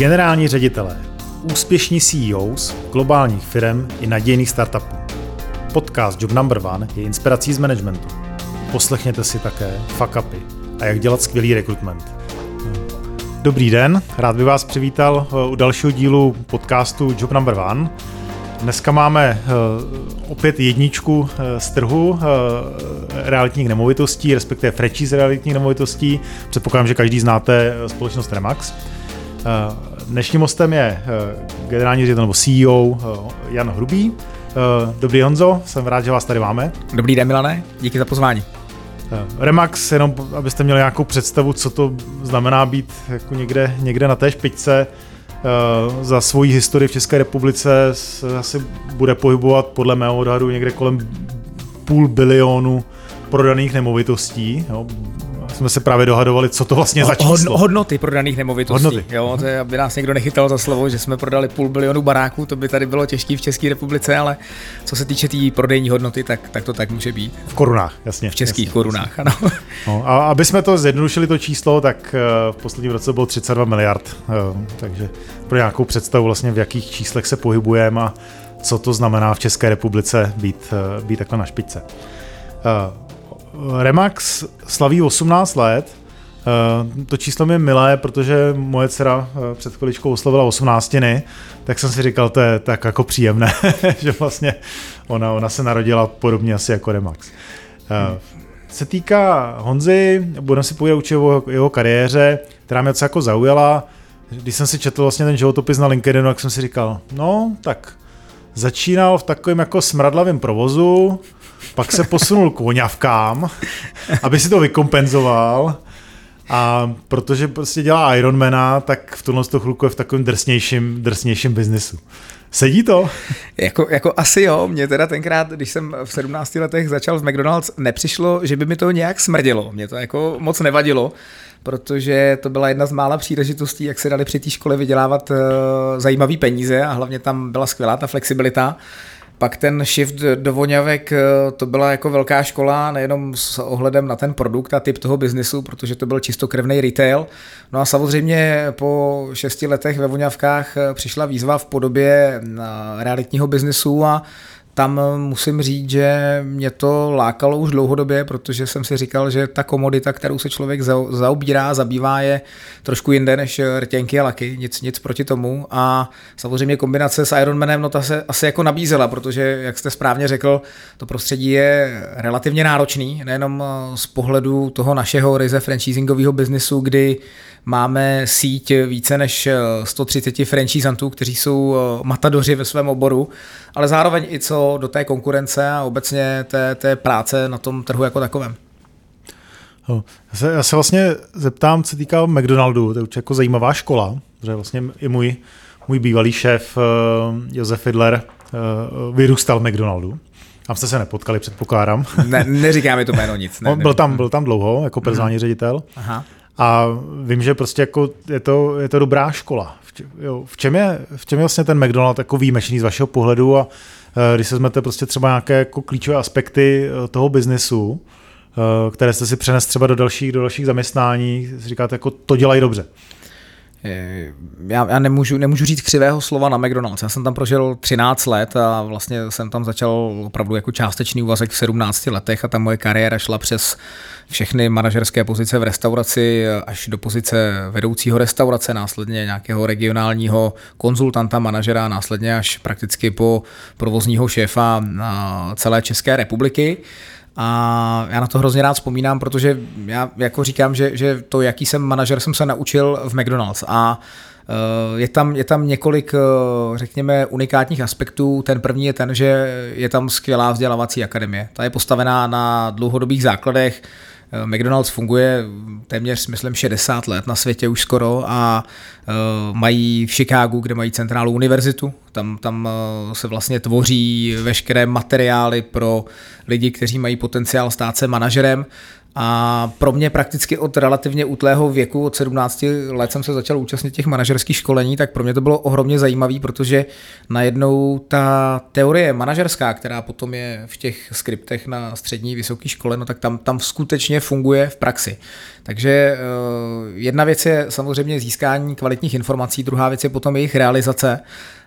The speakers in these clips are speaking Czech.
Generální ředitelé, úspěšní CEOs globálních firm i nadějných startupů. Podcast Job Number One je inspirací z managementu. Poslechněte si také fuck upy a jak dělat skvělý rekrutment. Dobrý den, rád bych vás přivítal eh, u dalšího dílu podcastu Job Number One. Dneska máme eh, opět jedničku eh, z trhu realitních nemovitostí, respektive franchise realitních nemovitostí. Předpokládám, že každý znáte společnost Remax. Dnešním hostem je generální ředitel nebo CEO Jan Hrubý. Dobrý Honzo, jsem rád, že vás tady máme. Dobrý den Milane, díky za pozvání. Remax, jenom abyste měli nějakou představu, co to znamená být jako někde, někde na té špičce. Za svoji historii v České republice se asi bude pohybovat podle mého odhadu někde kolem půl bilionu prodaných nemovitostí. Jo jsme se právě dohadovali, co to vlastně za číslo. Hodnoty prodaných nemovitostí. Hodnoty. Jo, to je, aby nás někdo nechytal za slovo, že jsme prodali půl bilionu baráků, to by tady bylo těžké v České republice, ale co se týče té tý prodejní hodnoty, tak, tak to tak může být. V korunách, jasně. V českých jasně, korunách, jasně. ano. No, a aby jsme to zjednodušili, to číslo, tak eh, v posledním roce bylo 32 miliard, eh, takže pro nějakou představu vlastně v jakých číslech se pohybujeme a co to znamená v České republice být, eh, být takhle na špičce. Remax slaví 18 let. Eh, to číslo mi je milé, protože moje dcera eh, před chviličkou oslovila 18, tak jsem si říkal, to je tak jako příjemné, že vlastně ona, ona se narodila podobně asi jako Remax. Hmm. Se týká Honzy, budeme si povědět určitě o jeho kariéře, která mě jako zaujala. Když jsem si četl vlastně ten životopis na LinkedInu, tak jsem si říkal, no tak začínal v takovém jako smradlavém provozu, pak se posunul k voňavkám, aby si to vykompenzoval. A protože prostě dělá Ironmana, tak v tomhle chvilku je v takovém drsnějším, drsnějším biznesu. Sedí to? Jako, jako asi jo, mě teda tenkrát, když jsem v 17 letech začal v McDonald's, nepřišlo, že by mi to nějak smrdilo. Mě to jako moc nevadilo, protože to byla jedna z mála příležitostí, jak se dali při té škole vydělávat uh, zajímavý peníze a hlavně tam byla skvělá ta flexibilita. Pak ten shift do voňavek, eh, to byla jako velká škola, nejenom s ohledem na ten produkt a typ toho biznesu, protože to byl čistokrevný retail. No a samozřejmě po šesti letech ve voňavkách eh, přišla výzva v podobě eh, realitního biznesu a tam musím říct, že mě to lákalo už dlouhodobě, protože jsem si říkal, že ta komodita, kterou se člověk zaobírá, zabývá, je trošku jinde než rtěnky a laky, nic, nic proti tomu. A samozřejmě kombinace s Ironmanem, no ta se asi jako nabízela, protože, jak jste správně řekl, to prostředí je relativně náročný, nejenom z pohledu toho našeho ryze franchisingového biznesu, kdy Máme síť více než 130 franchisantů, kteří jsou eh, matadoři ve svém oboru, ale zároveň i co do té konkurence a obecně té, té práce na tom trhu jako takovém. No, já se, já se vlastně zeptám, co týká McDonaldu, to je určitě jako zajímavá škola, protože vlastně i můj, můj bývalý šéf uh, Josef Fidler vyrůstal v McDonaldu. Tam jste se nepotkali, předpokládám. Ne, neříká mi to jméno nic. Ne, byl, tam, byl tam dlouho jako personální mm. ředitel. Aha. A vím, že prostě jako je to, je to dobrá škola. V, čem, jo, v, čem je, v čem je vlastně ten McDonald jako výjimečný z vašeho pohledu a uh, když se vezmete prostě třeba nějaké jako klíčové aspekty uh, toho biznesu, uh, které jste si přenes třeba do dalších, do dalších zaměstnání, říkáte, jako to dělají dobře. Já, já nemůžu, nemůžu říct křivého slova na McDonald's. Já jsem tam prožil 13 let a vlastně jsem tam začal opravdu jako částečný úvazek v 17 letech a ta moje kariéra šla přes všechny manažerské pozice v restauraci až do pozice vedoucího restaurace, následně nějakého regionálního konzultanta, manažera, následně až prakticky po provozního šéfa celé České republiky. A já na to hrozně rád vzpomínám, protože já jako říkám, že, že to, jaký jsem manažer, jsem se naučil v McDonald's. A eh, je tam, je tam několik, eh, řekněme, unikátních aspektů. Ten první je ten, že je tam skvělá vzdělávací akademie. Ta je postavená na dlouhodobých základech, McDonald's funguje téměř, myslím, 60 let na světě už skoro a eh, mají v Chicagu, kde mají centrálu univerzitu. Tam, tam eh, se vlastně tvoří veškeré materiály pro lidi, kteří mají potenciál stát se manažerem A pro mě prakticky od relativně útlého věku, od 17 let jsem se začal účastnit těch manažerských školení, tak pro mě to bylo ohromně zajímavé, protože najednou ta teorie manažerská, která potom je v těch skriptech na střední vysoké škole, no tak tam, tam skutečně funguje v praxi. Takže eh, jedna věc je samozřejmě získání kvalitních informací, druhá věc je potom jejich realizace.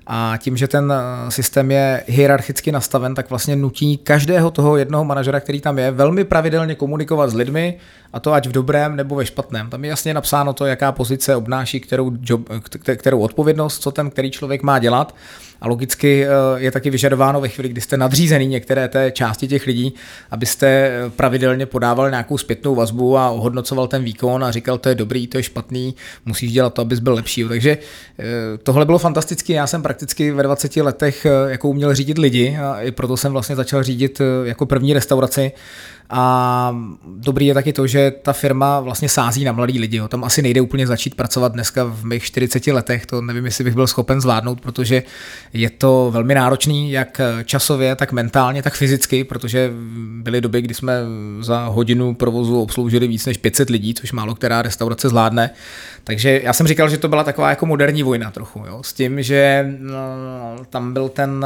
A tím, že ten eh, systém je hierarchicky nastaven, tak vlastně nutí každého toho jednoho manažera, který tam je, velmi pravidelně komunikovat s lidmi, a to ať v dobrém nebo ve špatném. Tam je jasně napsáno to, jaká pozice obnáší kterou, job, kterou odpovědnost, co ten který člověk má dělat. A logicky eh, je taky vyžadováno ve chvíli, kdy jste nadřízený některé té části těch lidí, abyste eh, pravidelně podával nějakou zpětnou vazbu a ohodnocoval ten výkon a říkal, to je dobrý, to je špatný, musíš dělat to, abys byl lepší. Takže eh, tohle bylo fantastické. Já jsem prakticky ve 20 letech jako uměl řídit lidi a i proto jsem vlastně začal řídit jako první restauraci a dobrý je taky to, že ta firma vlastně sází na mladý lidi. Jo. Tam asi nejde úplně začít pracovat dneska v mých 40 letech, to nevím, jestli bych byl schopen zvládnout, protože je to velmi náročný, jak časově, tak mentálně, tak fyzicky, protože byly doby, kdy jsme za hodinu provozu obsloužili víc než 500 lidí, což málo která restaurace zvládne. Takže já jsem říkal, že to byla taková jako moderní vojna trochu, jo, s tím, že no, tam byl ten,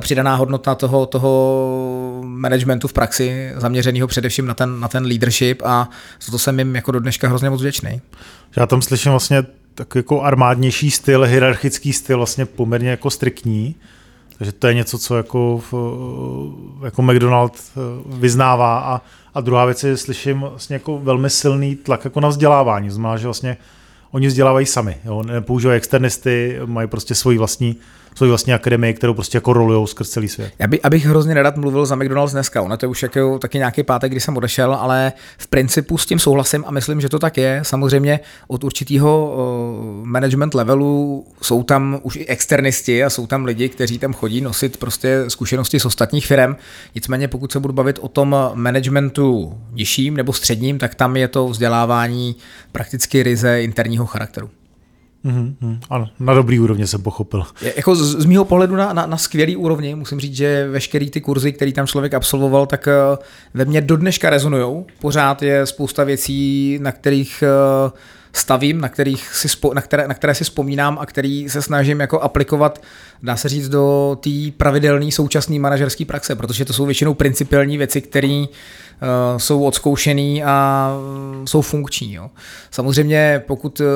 ta přidaná hodnota toho, toho managementu v praxi, zaměřeného především na ten, na ten leadership a za to jsem jim jako do dneška hrozně moc vděčný. Já tam slyším vlastně tak jako armádnější styl, hierarchický styl, vlastně poměrně jako striktní. Takže to je něco, co jako, jako McDonald eh, vyznává. A, a druhá věc je, slyším vlastně jako velmi silný tlak jako na vzdělávání. Znamená, že vlastně oni vzdělávají sami. Jo? Nepoužívají externisty, mají prostě svoji vlastní svoji vlastní akademii, kterou prostě jako rolujou skrz celý svět. Já by, abych hrozně nerad mluvil za McDonald's dneska, ono to je už jako, taky nějaký pátek, kdy jsem odešel, ale v principu s tím souhlasím a myslím, že to tak je. Samozřejmě od určitého management levelu jsou tam už i externisti a jsou tam lidi, kteří tam chodí nosit prostě zkušenosti z ostatních firm. Nicméně pokud se budu bavit o tom managementu nižším nebo středním, tak tam je to vzdělávání prakticky ryze interního charakteru. Mm-hmm, ano, na dobrý úrovni jsem pochopil. Jako z, z mýho pohledu na, na, na skvělý úrovni, musím říct, že veškerý ty kurzy, který tam člověk absolvoval, tak uh, ve mně do dneška rezonujou. Pořád je spousta věcí, na kterých uh, stavím, na, kterých si spo, na, které, na které si vzpomínám a který se snažím jako aplikovat, dá se říct, do té pravidelné současné manažerské praxe, protože to jsou většinou principiální věci, které jsou odzkoušený a uh, jsou funkční. Jo. Samozřejmě, pokud uh,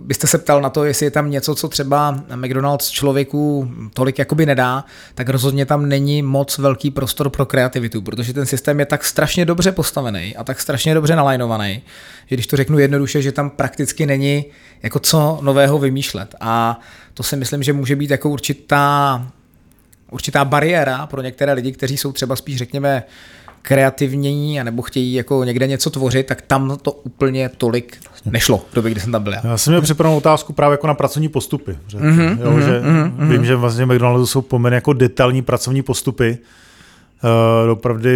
byste se ptal na to, jestli je tam něco, co třeba McDonald's člověku tolik jakoby nedá, tak rozhodně tam není moc velký prostor pro kreativitu, protože ten systém je tak strašně dobře postavený a tak strašně dobře nalajnovaný, že když to řeknu jednoduše, že tam prakticky není jako co nového vymýšlet. A to si myslím, že může být jako určitá, určitá bariéra pro některé lidi, kteří jsou třeba spíš, řekněme, kreativní nebo chtějí jako někde něco tvořit, tak tam to úplně tolik nešlo v době, kdy jsem tam byl. Já, já jsem měl připravenou otázku právě jako na pracovní postupy. Že, mm-hmm, jo, mm-hmm, že mm-hmm. Vím, že vlastně McDonald's jsou poměrně jako detailní pracovní postupy. Uh, opravdu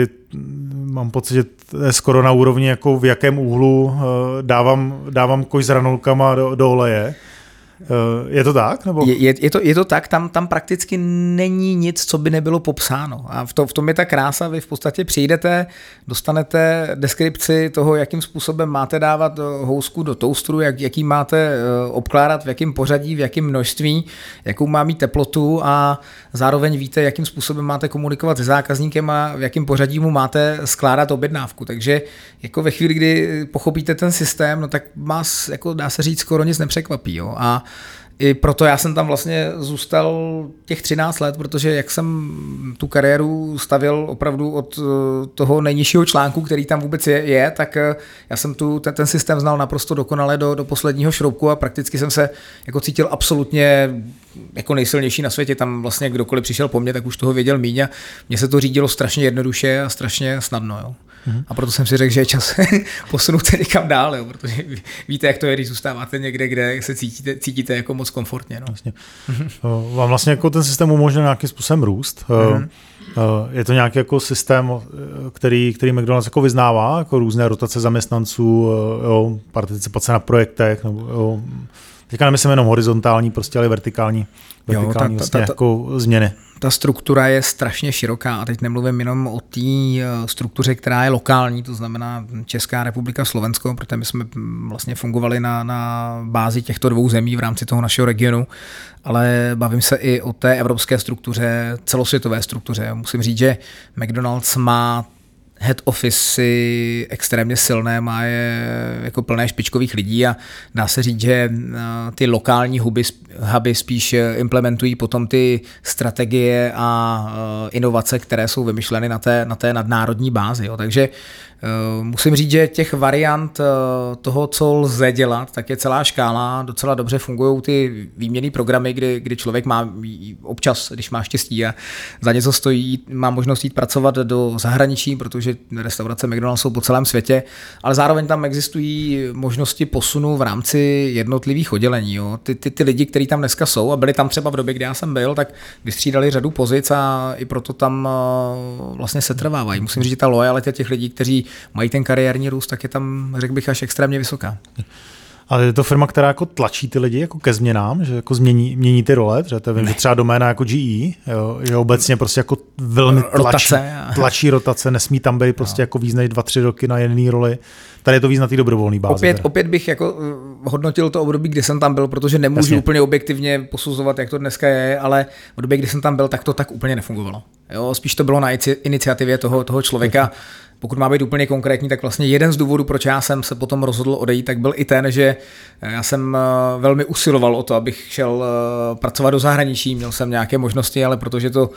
mám pocit, že to je skoro na úrovni, jako v jakém úhlu uh, dávám, dávám kož s ranolkama do, do oleje. Eh, je to tak? Nebo? Je, je, je, to, je to tak, tam, tam prakticky není nic, co by nebylo popsáno. A v, to, v tom je ta krása, vy v podstatě přijdete, dostanete deskripci toho, jakým způsobem máte dávat eh, housku do toastru, jak, jaký máte eh, obkládat, v jakém pořadí, v jakém množství, jakou má mít teplotu a zároveň víte, jakým způsobem máte komunikovat s zákazníkem a v jakém pořadí mu máte skládat objednávku. Takže jako ve chvíli, kdy pochopíte ten systém, no tak vás, jako dá se říct, skoro nic nepřekvapí. Jo? A i proto já jsem tam vlastně zůstal těch 13 let, protože jak jsem tu kariéru stavil opravdu od eh, toho nejnižšího článku, který tam vůbec je, je tak eh, já jsem tu ten, ten systém znal naprosto dokonale do, do posledního šroubku a prakticky jsem se jako cítil absolutně jako nejsilnější na světě. Tam vlastně kdokoliv přišel po mně, tak už toho věděl míň a mně se to řídilo strašně jednoduše a strašně snadno. Jo. Mm-hmm. A proto jsem si řekl, že je čas posunout se někam dál, jo, protože víte, jak to je, když zůstáváte někde, kde se cítíte, cítíte jako moc komfortně. No. Vlastně. Mm-hmm. Vám vlastně jako ten systém umožňuje nějakým způsobem růst. Mm-hmm. Je to nějaký jako systém, který, který McDonald's jako vyznává, jako různé rotace zaměstnanců, jo, participace na projektech, nebo jo, Teďka nemyslím jenom horizontální, prostě, ale vertikální, vertikální jo, ta, vlastně ta, ta, jako změny ta struktura je strašně široká a teď nemluvím jenom o té eh, struktuře, která je lokální, to znamená Česká republika, Slovensko, protože my jsme mm, vlastně fungovali na, na bázi těchto dvou zemí v rámci toho našeho regionu, ale bavím se i o té evropské struktuře, celosvětové struktuře. Musím říct, že McDonald's má head office extrémně silné, má je jako plné špičkových lidí a dá se říct, že eh, ty lokální huby, huby spíš implementují potom ty strategie a eh, inovace, které jsou vymyšleny na té, na té nadnárodní bázi. Jo. Takže Eh, musím říct, že těch variant eh, toho, co lze dělat, tak je celá škála. Docela dobře fungují ty výměný programy, kdy, kdy člověk má občas, když má štěstí a za něco stojí, má možnost jít pracovat do zahraničí, protože restaurace McDonald's jsou po celém světě, ale zároveň tam existují možnosti posunu v rámci jednotlivých oddělení. Jo. Ty, ty, ty lidi, kteří tam dneska jsou a byli tam třeba v době, kdy já jsem byl, tak vystřídali řadu pozic a i proto tam eh, vlastně se trvávají. Musím říct, že ta lojalita těch lidí, kteří mají ten kariérní růst, tak je tam, řekl bych, až extrémně vysoká. Ale je to firma, která jako tlačí ty lidi jako ke změnám, že jako změní, mění ty role, že to vím, že třeba doména jako GE, jo, že obecně prostě jako velmi tlačí rotace, tlačí rotace, nesmí tam být prostě no. jako víc než dva, tři roky na jedné roli. Tady je to víc na té dobrovolné bázi. Opět, opět bych jako uh, hodnotil to období, kdy jsem tam byl, protože nemůžu Jasně. úplně objektivně posuzovat, jak to dneska je, ale v době, kdy jsem tam byl, tak to tak úplně nefungovalo. Jo, spíš to bylo na iniciativě toho, toho člověka, pokud má být úplně konkrétní, tak vlastně jeden z důvodů, proč já jsem se potom rozhodl odejít, tak byl i ten, že já jsem eh, velmi usiloval o to, abych šel eh, pracovat do zahraničí, měl jsem nějaké možnosti, ale protože to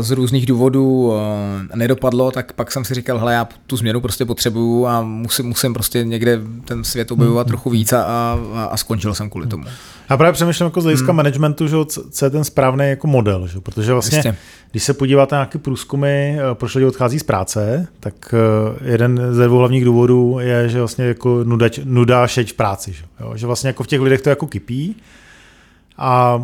z různých důvodů eh, nedopadlo, tak pak jsem si říkal, hele, já tu změnu prostě potřebuju a musím, musím prostě někde ten svět objevovat mm-hmm. trochu víc a, a, a skončil jsem kvůli tomu. Já právě přemýšlím jako z hlediska hmm. managementu, že co je ten správný jako model, že? protože vlastně, Jistě. když se podíváte na nějaké průzkumy, eh, proč lidi odchází z práce, tak eh, jeden ze dvou hlavních důvodů je, že vlastně jako nuda, nuda šeť v práci, že? Jo? že vlastně jako v těch lidech to jako kypí, a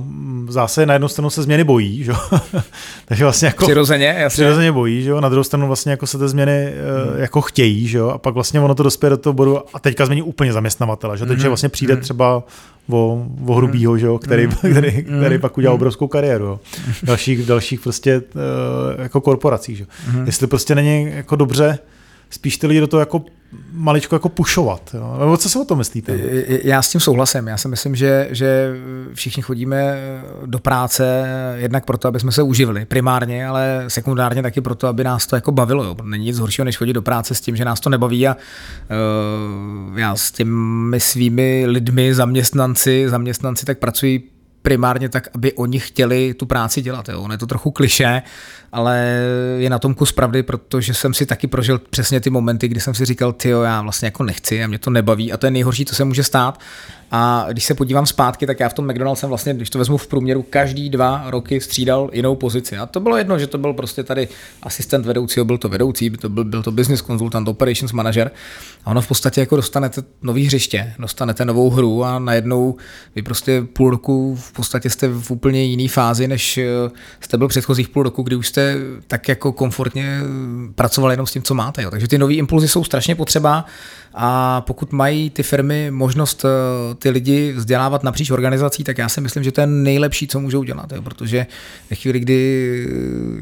zase na jednu stranu se změny bojí, že? takže vlastně jako přirozeně, jasně. přirozeně bojí, že? na druhou stranu vlastně jako se ty změny hmm. jako chtějí, že? a pak vlastně ono to dospěje do toho bodu a teďka změní úplně zaměstnavatele, že? takže hmm. vlastně přijde hmm. třeba o, o hrubýho, že? Který, který, který pak udělal obrovskou kariéru jo? dalších, dalších prostě eh, jako korporací. Že? Jestli prostě není jako dobře spíš ty lidi do toho jako maličko jako pušovat. Jo? Nebo co si o to myslíte? Já s tím souhlasím. Já si myslím, že, že všichni chodíme do práce jednak proto, aby jsme se uživili primárně, ale sekundárně taky proto, aby nás to jako bavilo. Jo? Není nic horšího, než chodit do práce s tím, že nás to nebaví a uh, já s těmi svými lidmi, zaměstnanci, zaměstnanci tak pracuji primárně tak, aby oni chtěli tu práci dělat. Jo. Ono je to trochu kliše, ale je na tom kus pravdy, protože jsem si taky prožil přesně ty momenty, kdy jsem si říkal, ty já vlastně jako nechci a mě to nebaví a to je nejhorší, co se může stát. A když se podívám zpátky, tak já v tom McDonald's jsem vlastně, když to vezmu v průměru, každý dva roky střídal jinou pozici. A to bylo jedno, že to byl prostě tady asistent vedoucího, byl to vedoucí, to byl, byl to business konzultant, operations manager. A ono v podstatě jako dostanete nový hřiště, dostanete novou hru a najednou vy prostě půl roku v podstatě jste v úplně jiný fázi, než eh, jste byl předchozích půl roku, kdy už jste tak jako komfortně pracovali jenom s tím, co máte. Jo. Takže ty nové impulzy jsou strašně potřeba a pokud mají ty firmy možnost eh, ty lidi vzdělávat napříč organizací, tak já si myslím, že to je nejlepší, co můžou dělat, jo, protože ve chvíli, kdy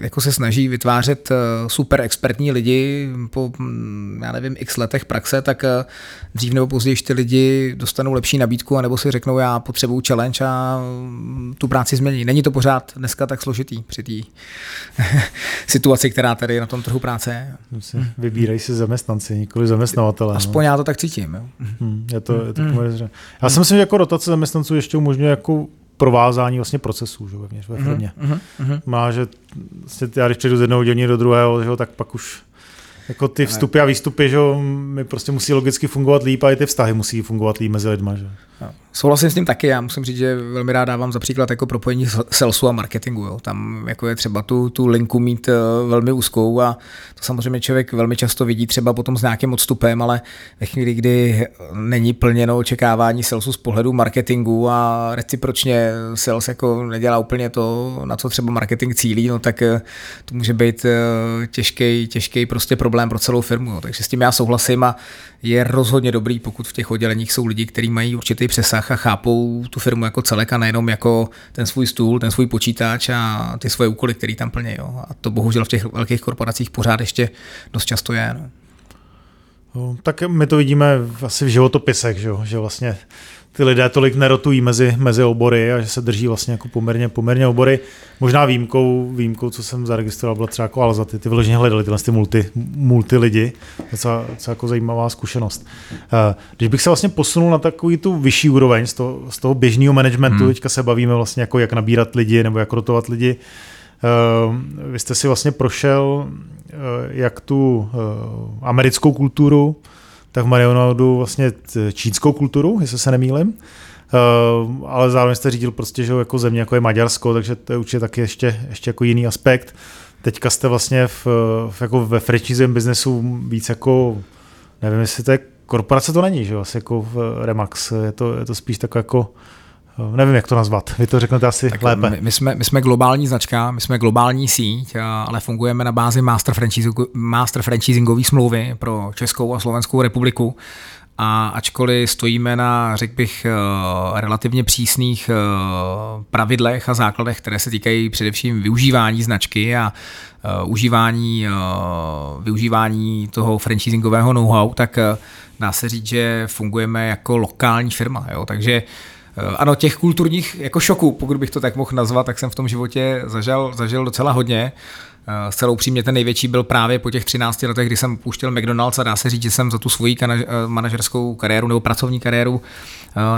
eh, jako se snaží vytvářet eh, super expertní lidi po, hm, já nevím, x letech praxe, tak dřív nebo později ty lidi dostanou lepší nabídku, anebo si řeknou, já potřebuju challenge a hm, tu práci změní. Není to pořád dneska tak složitý při té situaci, která tady na tom trhu práce je. Vybírají si zaměstnanci, nikoli zaměstnavatele. Aspoň no. já to tak cítím. Jo. Hmm, je to, je to hmm. Já si myslím, že jako rotace zaměstnanců ještě umožňuje jako provázání vlastně procesů že, vevnitř ve firmě. Mm-hmm. Má, že vlastně já když přijdu z jednoho dění do druhého, že, tak pak už jako ty vstupy a výstupy, že mi prostě musí logicky fungovat líp a i ty vztahy musí fungovat líp mezi lidma. Že? Souhlasím s tím taky, já musím říct, že velmi rád dávám za příklad jako propojení salesu a marketingu. Jo. Tam jako je třeba tu, tu linku mít eh, velmi úzkou a to samozřejmě člověk velmi často vidí třeba potom s nějakým odstupem, ale ve chvíli, kdy není plněno očekávání salesu z pohledu marketingu a recipročně sales jako nedělá úplně to, na co třeba marketing cílí, no tak eh, to může být eh, těžký, těžký prostě problém problém pro celou firmu. Jo. Takže s tím já souhlasím a je rozhodně dobrý, pokud v těch odděleních jsou lidi, kteří mají určitý přesah a chápou tu firmu jako celek a nejenom jako ten svůj stůl, ten svůj počítač a ty svoje úkoly, který tam plní. Jo. A to bohužel v těch velkých korporacích pořád ještě dost často je. No. No, tak my to vidíme asi v životopisech, že, že vlastně ty lidé tolik nerotují mezi, mezi obory a že se drží vlastně jako poměrně, poměrně obory. Možná výjimkou, výjimkou, co jsem zaregistroval, byla třeba jako Alza, ty, ty vyloženě hledali tyhle ty multi, multi lidi. Docela, docela jako zajímavá zkušenost. Eh, když bych se vlastně posunul na takový tu vyšší úroveň z toho, z toho běžného managementu, hmm. teďka se bavíme vlastně jako jak nabírat lidi nebo jak rotovat lidi, eh, vy jste si vlastně prošel eh, jak tu americkou kulturu, tak v Marionodu vlastně čínskou kulturu, jestli se nemýlim. Uh, ale zároveň jste řídil prostě, že jako země, jako je Maďarsko, takže to je určitě taky ještě, ještě jako jiný aspekt. Teďka jste vlastně v, v jako ve franchising biznesu víc jako, nevím, jestli to je korporace to není, že asi jako v Remax, je to, je to spíš tak jako nevím, jak to nazvat. Vy to řeknete asi tak lépe. My, my, jsme, my jsme globální značka, my jsme globální síť, ale fungujeme na bázi master, franchising, master franchisingové smlouvy pro Českou a Slovenskou republiku. A ačkoliv stojíme na, řekl bych, eh, relativně přísných eh, pravidlech a základech, které se týkají především využívání značky a eh, užívání, využívání toho franchisingového know-how, tak dá se říct, že fungujeme jako lokální firma. Jo? Takže Eh, ano, těch kulturních jako šoků, pokud bych to tak mohl nazvat, tak jsem v tom životě zažil, zažil docela hodně. Eh, zcela upřímně ten největší byl právě po těch 13 letech, kdy jsem pouštěl McDonald's a dá se říct, že jsem za tu svoji eh, manažerskou kariéru nebo pracovní kariéru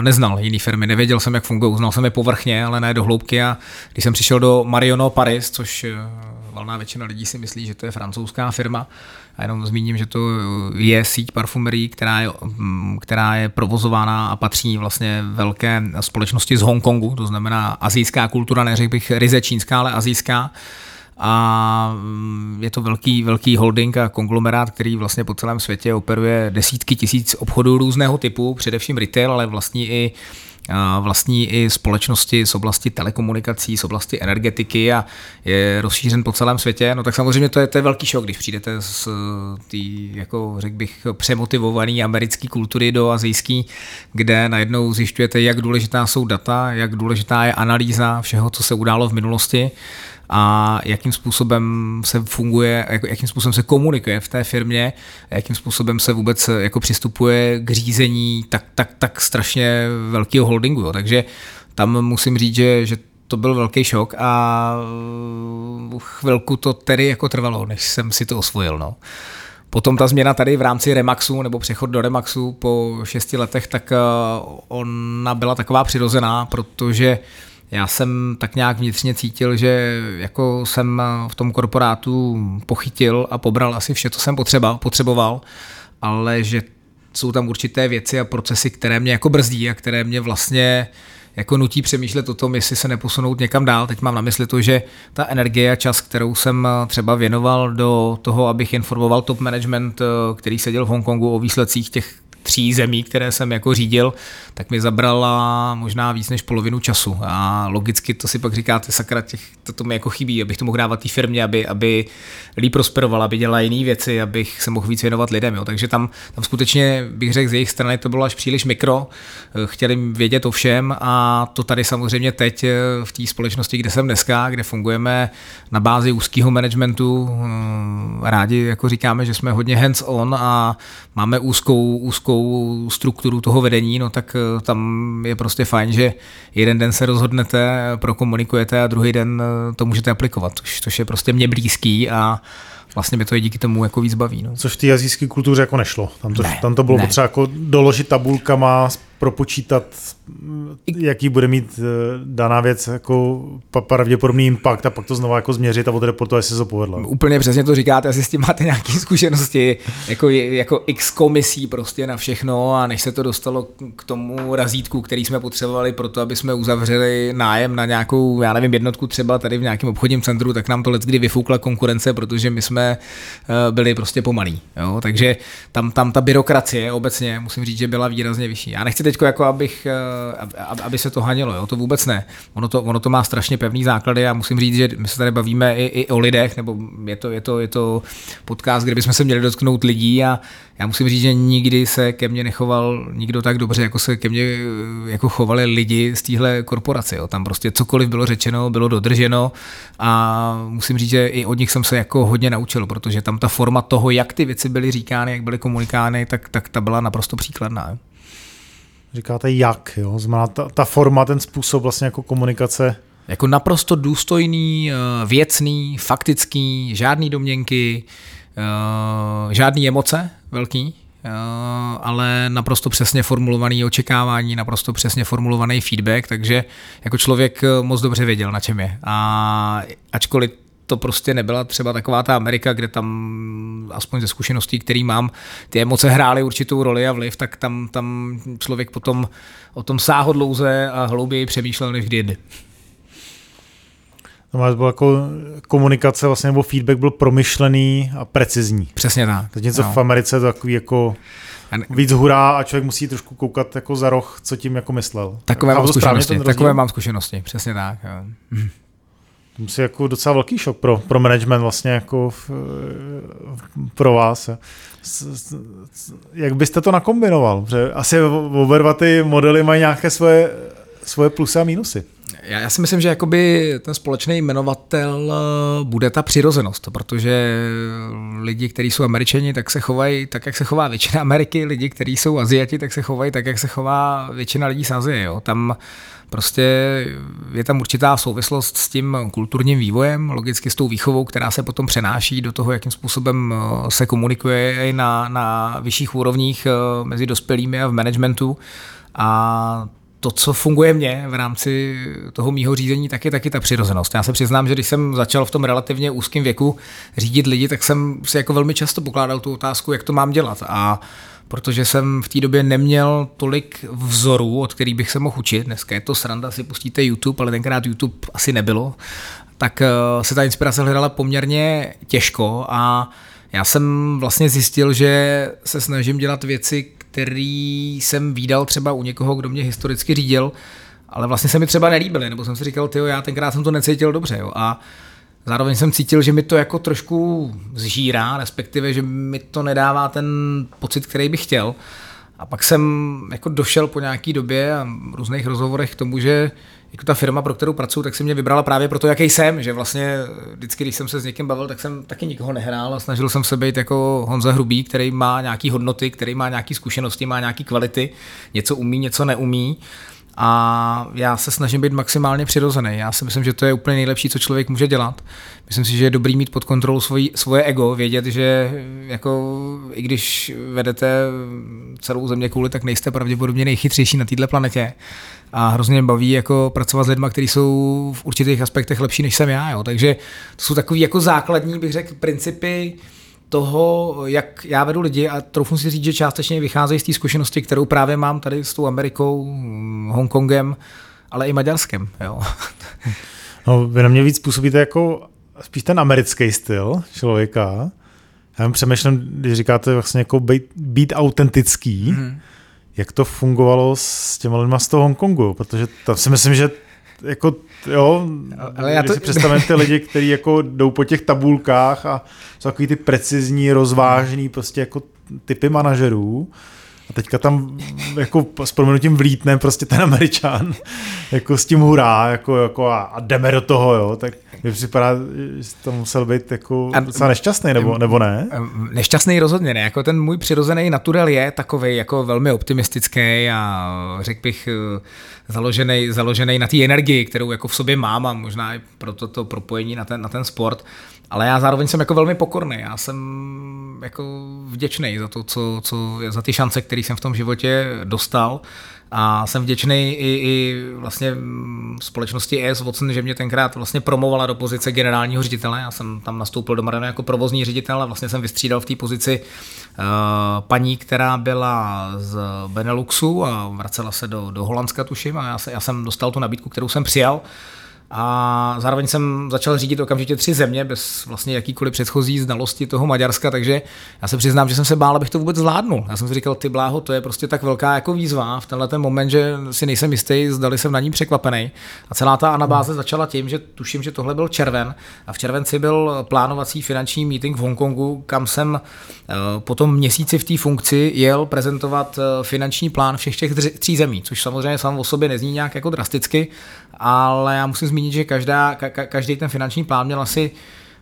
neznal jiný firmy. Nevěděl jsem, jak fungují, znal jsem je povrchně, ale ne do hloubky a když jsem přišel do Mariono Paris, což valná většina lidí si myslí, že to je francouzská firma, a jenom zmíním, že to je síť parfumerií, která je, mm, která je provozována a patří vlastně velké společnosti z Hongkongu, to znamená azijská kultura, neřekl bych ryze čínská, ale azijská. A mm, je to velký, velký holding a konglomerát, který vlastně po celém světě operuje desítky tisíc obchodů různého typu, především retail, ale vlastní i vlastní i společnosti z oblasti telekomunikací, z oblasti energetiky a je rozšířen po celém světě, no tak samozřejmě to je, to je velký šok, když přijdete z té, jako řekl bych, přemotivované americké kultury do azijský, kde najednou zjišťujete, jak důležitá jsou data, jak důležitá je analýza všeho, co se událo v minulosti a jakým způsobem se funguje, jakým způsobem se komunikuje v té firmě, jakým způsobem se vůbec jako přistupuje k řízení tak, tak, tak strašně velkého holdingu. Jo. Takže tam musím říct, že, že to byl velký šok a chvilku to tedy jako trvalo, než jsem si to osvojil. No. Potom ta změna tady v rámci Remaxu nebo přechod do Remaxu po šesti letech, tak ona byla taková přirozená, protože já jsem tak nějak vnitřně cítil, že jako jsem v tom korporátu pochytil a pobral asi vše, co jsem potřeba, potřeboval, ale že jsou tam určité věci a procesy, které mě jako brzdí a které mě vlastně jako nutí přemýšlet o tom, jestli se neposunout někam dál. Teď mám na mysli to, že ta energie a čas, kterou jsem třeba věnoval do toho, abych informoval top management, který seděl v Hongkongu o výsledcích těch tří zemí, které jsem jako řídil, tak mi zabrala možná víc než polovinu času. A logicky to si pak říkáte, sakra, těch, to, to mi jako chybí, abych to mohl dávat té firmě, aby, aby líp prosperovala, aby dělala jiné věci, abych se mohl víc věnovat lidem. Jo. Takže tam, tam skutečně bych řekl z jejich strany, to bylo až příliš mikro. Chtěli vědět o všem a to tady samozřejmě teď eh, v té společnosti, kde jsem dneska, kde fungujeme na bázi úzkého managementu, eh, rádi jako říkáme, že jsme hodně hands on a máme úzkou, úzkou strukturu toho vedení, no tak eh, tam je prostě fajn, že jeden den se rozhodnete, prokomunikujete a druhý den eh, to můžete aplikovat, což, což je prostě mě blízký a vlastně mě to je díky tomu jako víc baví. No. Což v té azijské kultuře jako nešlo. Tam to, ne, tam to bylo ne. potřeba jako doložit tabulkama, propočítat, jaký bude mít eh, daná věc jako pravděpodobný impact a pak to znovu jako změřit a odreportovat, jestli se to povedlo. Úplně přesně to říkáte, asi s tím máte nějaké zkušenosti, jako, jako x komisí prostě na všechno a než se to dostalo k tomu razítku, který jsme potřebovali pro to, aby jsme uzavřeli nájem na nějakou, já nevím, jednotku třeba tady v nějakém obchodním centru, tak nám to let kdy vyfoukla konkurence, protože my jsme eh, byli prostě pomalí. Jo? Takže tam, tam ta byrokracie obecně, musím říct, že byla výrazně vyšší. Já nechci teď teď jako abych, eh, aby se to hanilo, jo? to vůbec ne. Ono to, ono to má strašně pevný základy a musím říct, že my se tady bavíme i, i o lidech, nebo je to, je, to, je to podcast, kde bychom se měli dotknout lidí a já musím říct, že nikdy se ke mně nechoval nikdo tak dobře, jako se ke mně eh, jako chovali lidi z téhle korporace. Jo. Tam prostě cokoliv bylo řečeno, bylo dodrženo a musím říct, že i od nich jsem se jako hodně naučil, protože tam ta forma toho, jak ty věci byly říkány, jak byly komunikány, tak, tak ta byla naprosto příkladná. Jo. Říkáte jak, jo? Znamená ta, ta forma, ten způsob vlastně jako komunikace jako naprosto důstojný, eh, věcný, faktický, žádný domněnky, eh, žádný emoce velký, eh, ale naprosto přesně formulovaný očekávání, naprosto přesně formulovaný feedback, takže jako člověk moc dobře věděl, na čem je. A ačkoliv to prostě nebyla třeba taková ta Amerika, kde tam, aspoň ze zkušeností, který mám, ty emoce hrály určitou roli a vliv, tak tam, tam člověk potom o tom sáhodlouze a hlouběji přemýšlel než kdy jindy. To bylo jako komunikace vlastně, nebo feedback byl promyšlený a precizní. Přesně tak. Teď něco no. v Americe to takový jako víc hurá a člověk musí trošku koukat jako za roh, co tím jako myslel. Takové mám zkušenosti, takové mám zkušenosti, přesně tak. Jo. To musí jako docela velký šok pro, pro management vlastně jako v, pro vás. Jak byste to nakombinoval? Protože asi oba dva ty modely mají nějaké svoje, svoje plusy a mínusy. Já, já si myslím, že jakoby ten společný jmenovatel eh, bude ta přirozenost, protože lidi, kteří jsou američani, tak se chovají tak, jak se chová většina Ameriky, lidi, kteří jsou Aziati, tak se chovají tak, jak se chová většina lidí z Azie. Jo. Tam prostě je tam určitá souvislost s tím kulturním vývojem, logicky s tou výchovou, která se potom přenáší do toho, jakým způsobem eh, se komunikuje i na, na vyšších úrovních eh, mezi dospělými a v managementu. A to, co funguje mně v rámci toho mýho řízení, tak je taky ta přirozenost. Já se přiznám, že když jsem začal v tom relativně úzkém věku řídit lidi, tak jsem si jako velmi často pokládal tu otázku, jak to mám dělat. A protože jsem v té době neměl tolik vzorů, od kterých bych se mohl učit. Dneska je to sranda, si pustíte YouTube, ale tenkrát YouTube asi nebylo. Tak eh, se ta inspirace hledala poměrně těžko a já jsem vlastně zjistil, že se snažím dělat věci, který jsem výdal třeba u někoho, kdo mě historicky řídil, ale vlastně se mi třeba nelíbily, nebo jsem si říkal, ty já tenkrát jsem to necítil dobře. Jo. A zároveň jsem cítil, že mi to jako trošku zžírá, respektive, že mi to nedává ten pocit, který bych chtěl. A pak jsem jako došel po nějaký době a různých rozhovorech k tomu, že jako ta firma, pro kterou pracuji, tak si mě vybrala právě proto, jaký jsem, že vlastně vždycky, když jsem se s někým bavil, tak jsem taky nikoho nehrál a snažil jsem se být jako Honza Hrubý, který má nějaký hodnoty, který má nějaké zkušenosti, má nějaké kvality, něco umí, něco neumí. A já se snažím být maximálně přirozený. Já si myslím, že to je úplně nejlepší, co člověk může dělat. Myslím si, že je dobrý mít pod kontrolou svoji, svoje ego, vědět, že jako, i když vedete celou země kvůli, tak nejste pravděpodobně nejchytřejší na této planetě a hrozně baví jako pracovat s lidmi, kteří jsou v určitých aspektech lepší než jsem já. Jo. Takže to jsou takové jako základní, bych řekl, principy toho, jak já vedu lidi a troufnu si říct, že částečně vycházejí z té zkušenosti, kterou právě mám tady s tou Amerikou, Hongkongem, ale i Maďarskem. Jo. No, vy na mě víc působíte jako spíš ten americký styl člověka. Já přemýšlím, když říkáte vlastně jako být, být autentický, mm jak to fungovalo s těma lidma z toho Hongkongu, protože tam si myslím, že jako, jo, ale já to... si představím ty lidi, kteří jako jdou po těch tabulkách a jsou takový ty precizní, rozvážný prostě jako typy manažerů, a teďka tam jako s proměnutím vlítne prostě ten američan jako s tím hurá jako, jako a, a jdeme do toho, jo, tak mi připadá, že to musel být jako a, docela nešťastný, nebo, nebo ne? Nešťastný rozhodně ne, jako ten můj přirozený naturel je takový jako velmi optimistický a řekl bych založený, založený na té energii, kterou jako v sobě mám a možná i proto to propojení na ten, na ten sport, ale já zároveň jsem jako velmi pokorný, já jsem jako vděčný za to, co, co, za ty šance, které jsem v tom životě dostal a jsem vděčný i, i vlastně společnosti ES Watson, že mě tenkrát vlastně promovala do pozice generálního ředitele. Já jsem tam nastoupil do Marana jako provozní ředitel a vlastně jsem vystřídal v té pozici uh, paní, která byla z Beneluxu a vracela se do, do Holandska, tuším, a já, se, já jsem dostal tu nabídku, kterou jsem přijal. A zároveň jsem začal řídit okamžitě tři země bez vlastně jakýkoliv předchozí znalosti toho Maďarska, takže já se přiznám, že jsem se bál, abych to vůbec zvládnul. Já jsem si říkal, ty bláho, to je prostě tak velká jako výzva v tenhle ten moment, že si nejsem jistý, zdali jsem na ní překvapený. A celá ta anabáze začala tím, že tuším, že tohle byl červen a v červenci byl plánovací finanční meeting v Hongkongu, kam jsem eh, po tom měsíci v té funkci jel prezentovat eh, finanční plán všech těch tří zemí, což samozřejmě sám o sobě nezní nějak jako drasticky, ale já musím zmínit, že každá, ka, každý ten finanční plán měl asi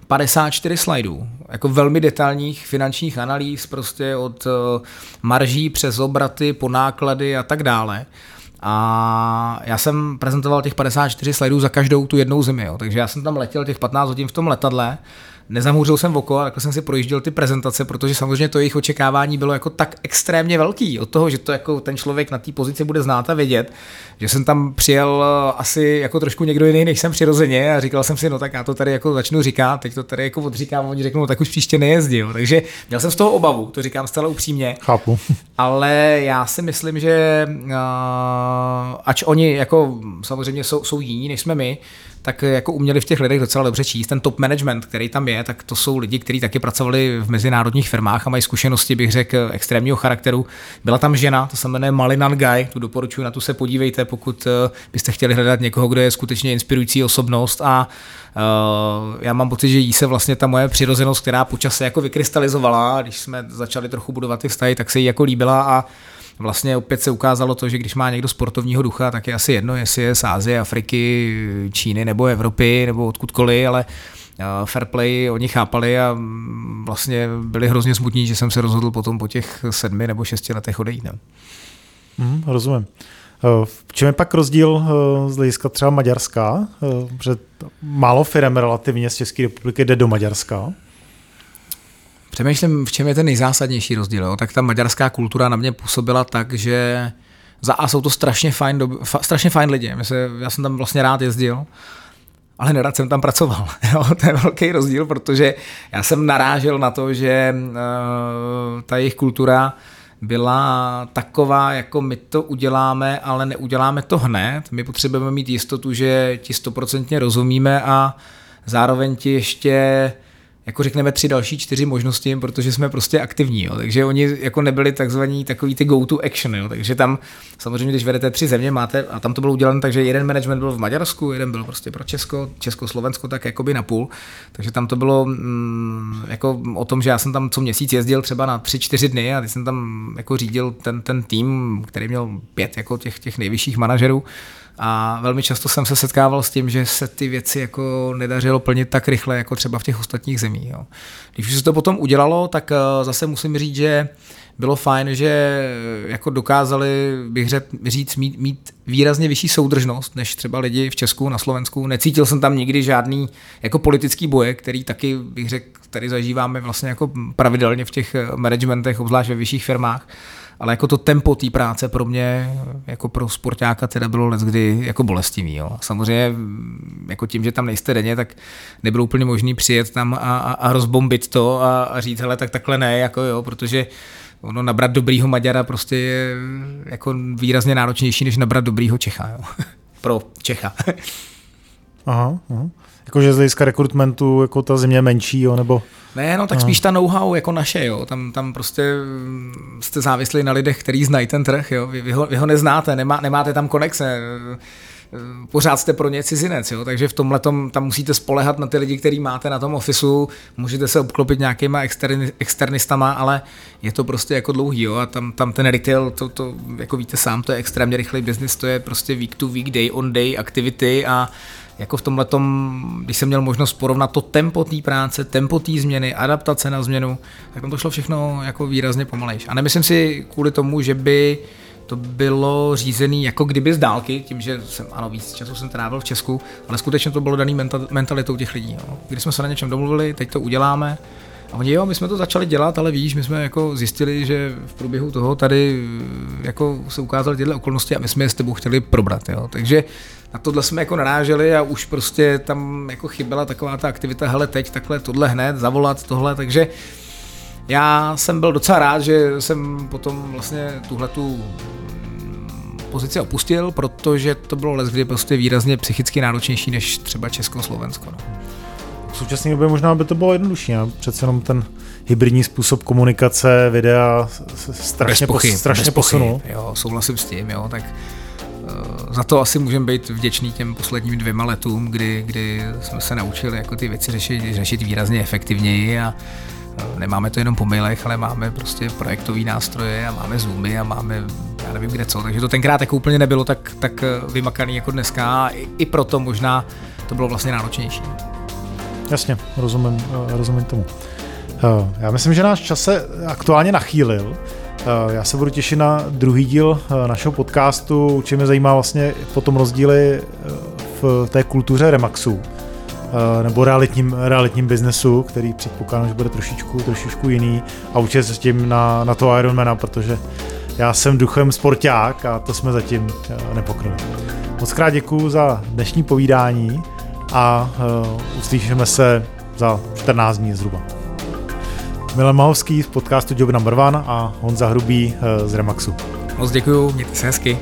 54 slajdů, jako velmi detailních finančních analýz, prostě od eh, marží přes obraty, po náklady a tak dále. A já jsem prezentoval těch 54 slajdů za každou tu jednou zemi, jo. takže já jsem tam letěl těch 15 hodin v tom letadle nezamouřil jsem v oko, ale takhle jsem si projížděl ty prezentace, protože samozřejmě to jejich očekávání bylo jako tak extrémně velký od toho, že to jako ten člověk na té pozici bude znát a vědět, že jsem tam přijel eh, asi jako trošku někdo jiný, než jsem přirozeně a říkal jsem si, no tak já to tady jako začnu říkat, teď to tady jako odříkám, oni řeknou, no, tak už příště nejezdil. Takže měl jsem z toho obavu, to říkám zcela upřímně. Chápu. Ale já si myslím, že uh, ač oni jako samozřejmě jsou, jsou jiní, než jsme my, tak jako uměli v těch lidech docela dobře číst. Ten top management, který tam je, tak to jsou lidi, kteří taky pracovali v mezinárodních firmách a mají zkušenosti, bych řekl, extrémního charakteru. Byla tam žena, to se jmenuje Malinan Guy, tu doporučuji, na tu se podívejte, pokud eh, byste chtěli hledat někoho, kdo je skutečně inspirující osobnost a Uh, já mám pocit, že jí se vlastně ta moje přirozenost, která počas jako vykrystalizovala, když jsme začali trochu budovat ty vztahy, tak se jí jako líbila a vlastně opět se ukázalo to, že když má někdo sportovního ducha, tak je asi jedno, jestli je z Ázie, Afriky, Číny nebo Evropy nebo odkudkoliv, ale eh, fair play oni chápali a mm, vlastně byli hrozně smutní, že jsem se rozhodl potom po těch sedmi nebo šesti letech odejít. Ne? Mm, rozumím. Eh, v čem je pak rozdíl eh, z hlediska třeba Maďarska? Protože málo firm relativně z České republiky jde do Maďarska. Přemýšlím, v čem je ten nejzásadnější rozdíl. Jo? Tak ta maďarská kultura na mě působila tak, že za A jsou to strašně fajn, doby, fa, strašně fajn lidi. Se, já jsem tam vlastně rád jezdil, ale nerad jsem tam pracoval. Jo? To je velký rozdíl, protože já jsem narážel na to, že uh, ta jejich kultura byla taková, jako my to uděláme, ale neuděláme to hned. My potřebujeme mít jistotu, že ti stoprocentně rozumíme a zároveň ti ještě jako řekneme tři další čtyři možnosti, protože jsme prostě aktivní, jo. takže oni jako nebyli takzvaní takový ty go to action, jo. takže tam samozřejmě, když vedete tři země, máte, a tam to bylo udělané takže jeden management byl v Maďarsku, jeden byl prostě pro Česko, Česko, Slovensko, tak jakoby na půl, takže tam to bylo mm, jako o tom, že já jsem tam co měsíc jezdil třeba na tři, čtyři dny a teď jsem tam jako řídil ten, ten tým, který měl pět jako těch, těch nejvyšších manažerů, a velmi často jsem se setkával s tím, že se ty věci jako nedařilo plnit tak rychle, jako třeba v těch ostatních zemích. Jo. Když už se to potom udělalo, tak eh, zase musím říct, že bylo fajn, že jako dokázali, bych říct, mít, mít výrazně vyšší soudržnost, než třeba lidi v Česku, na Slovensku. Necítil jsem tam nikdy žádný jako politický boje, který taky, bych řekl, tady zažíváme vlastně jako pravidelně v těch managementech, obzvlášť ve vyšších firmách ale jako to tempo té práce pro mě, jako pro sportáka teda bylo let kdy jako bolestivý. Jo. Samozřejmě jako tím, že tam nejste denně, tak nebylo úplně možný přijet tam a, a, a rozbombit to a, a říct, hele, tak takhle ne, jako jo, protože ono nabrat dobrýho Maďara prostě je jako výrazně náročnější, než nabrat dobrýho Čecha. Jo. pro Čecha. aha, aha. Jakože z hlediska rekrutmentu jako ta země menší, jo, nebo... Ne, no tak Aha. spíš ta know-how jako naše, jo. Tam, tam prostě mm, jste závislí na lidech, který znají ten trh, jo. Vy, vy, ho, vy ho neznáte, nemá, nemáte tam konexe pořád jste pro ně cizinec, jo? takže v tomhle tam musíte spolehat na ty lidi, který máte na tom ofisu, můžete se obklopit nějakýma externi, externistama, ale je to prostě jako dlouhý jo? a tam, tam ten retail, to, to, jako víte sám, to je extrémně rychlý business, to je prostě week to week, day on day activity a jako v tomhle když jsem měl možnost porovnat to tempo té práce, tempo té změny, adaptace na změnu, tak tam to šlo všechno jako výrazně pomalejš. A nemyslím si kvůli tomu, že by to bylo řízený jako kdyby z dálky, tím, že jsem, ano, víc času jsem trávil v Česku, ale skutečně to bylo daný mentalitou těch lidí. Jo. Když jsme se na něčem domluvili, teď to uděláme, a oni jo, my jsme to začali dělat, ale víš, my jsme jako zjistili, že v průběhu toho tady jako se ukázaly tyhle okolnosti a my jsme je s tebou chtěli probrat. Jo. Takže na tohle jsme jako naráželi a už prostě tam jako chyběla taková ta aktivita, hele teď takhle tohle hned, zavolat tohle, takže já jsem byl docela rád, že jsem potom vlastně tuhle tu pozici opustil, protože to bylo les, prostě výrazně psychicky náročnější než třeba Česko-Slovensko. No. V současné době možná by to bylo jednodušší, ne? přece jenom ten hybridní způsob komunikace, videa strašně, pochyb, pos, strašně posunul. Jo, souhlasím s tím, jo, tak uh, za to asi můžeme být vděční těm posledním dvěma letům, kdy, kdy jsme se naučili jako ty věci řešit, řešit výrazně efektivněji a nemáme to jenom po mailech, ale máme prostě projektové nástroje a máme Zoomy a máme já nevím kde co, takže to tenkrát jako úplně nebylo tak, tak eh, vymakaný jako dneska a i, i proto možná to bylo vlastně náročnější. Jasně, rozumím, eh, rozumím tomu. Eh, já myslím, že náš čas se aktuálně nachýlil. Já se budu těšit na druhý díl našeho podcastu. Určitě mě zajímá vlastně potom rozdíly v té kultuře Remaxu Eh, nebo realitním, realitním biznesu, který předpokládám, že bude trošičku, trošičku jiný a určitě se tím na, na to Ironmana, protože já jsem duchem sporták a to jsme zatím eh, nepokryli. Moc krát děkuju za dnešní povídání a uh, uslyšíme se za 14 dní zhruba. Milan Mahovský z podcastu Job Number One a Honza Hrubý uh, z Remaxu. Moc děkuju, mějte se hezky.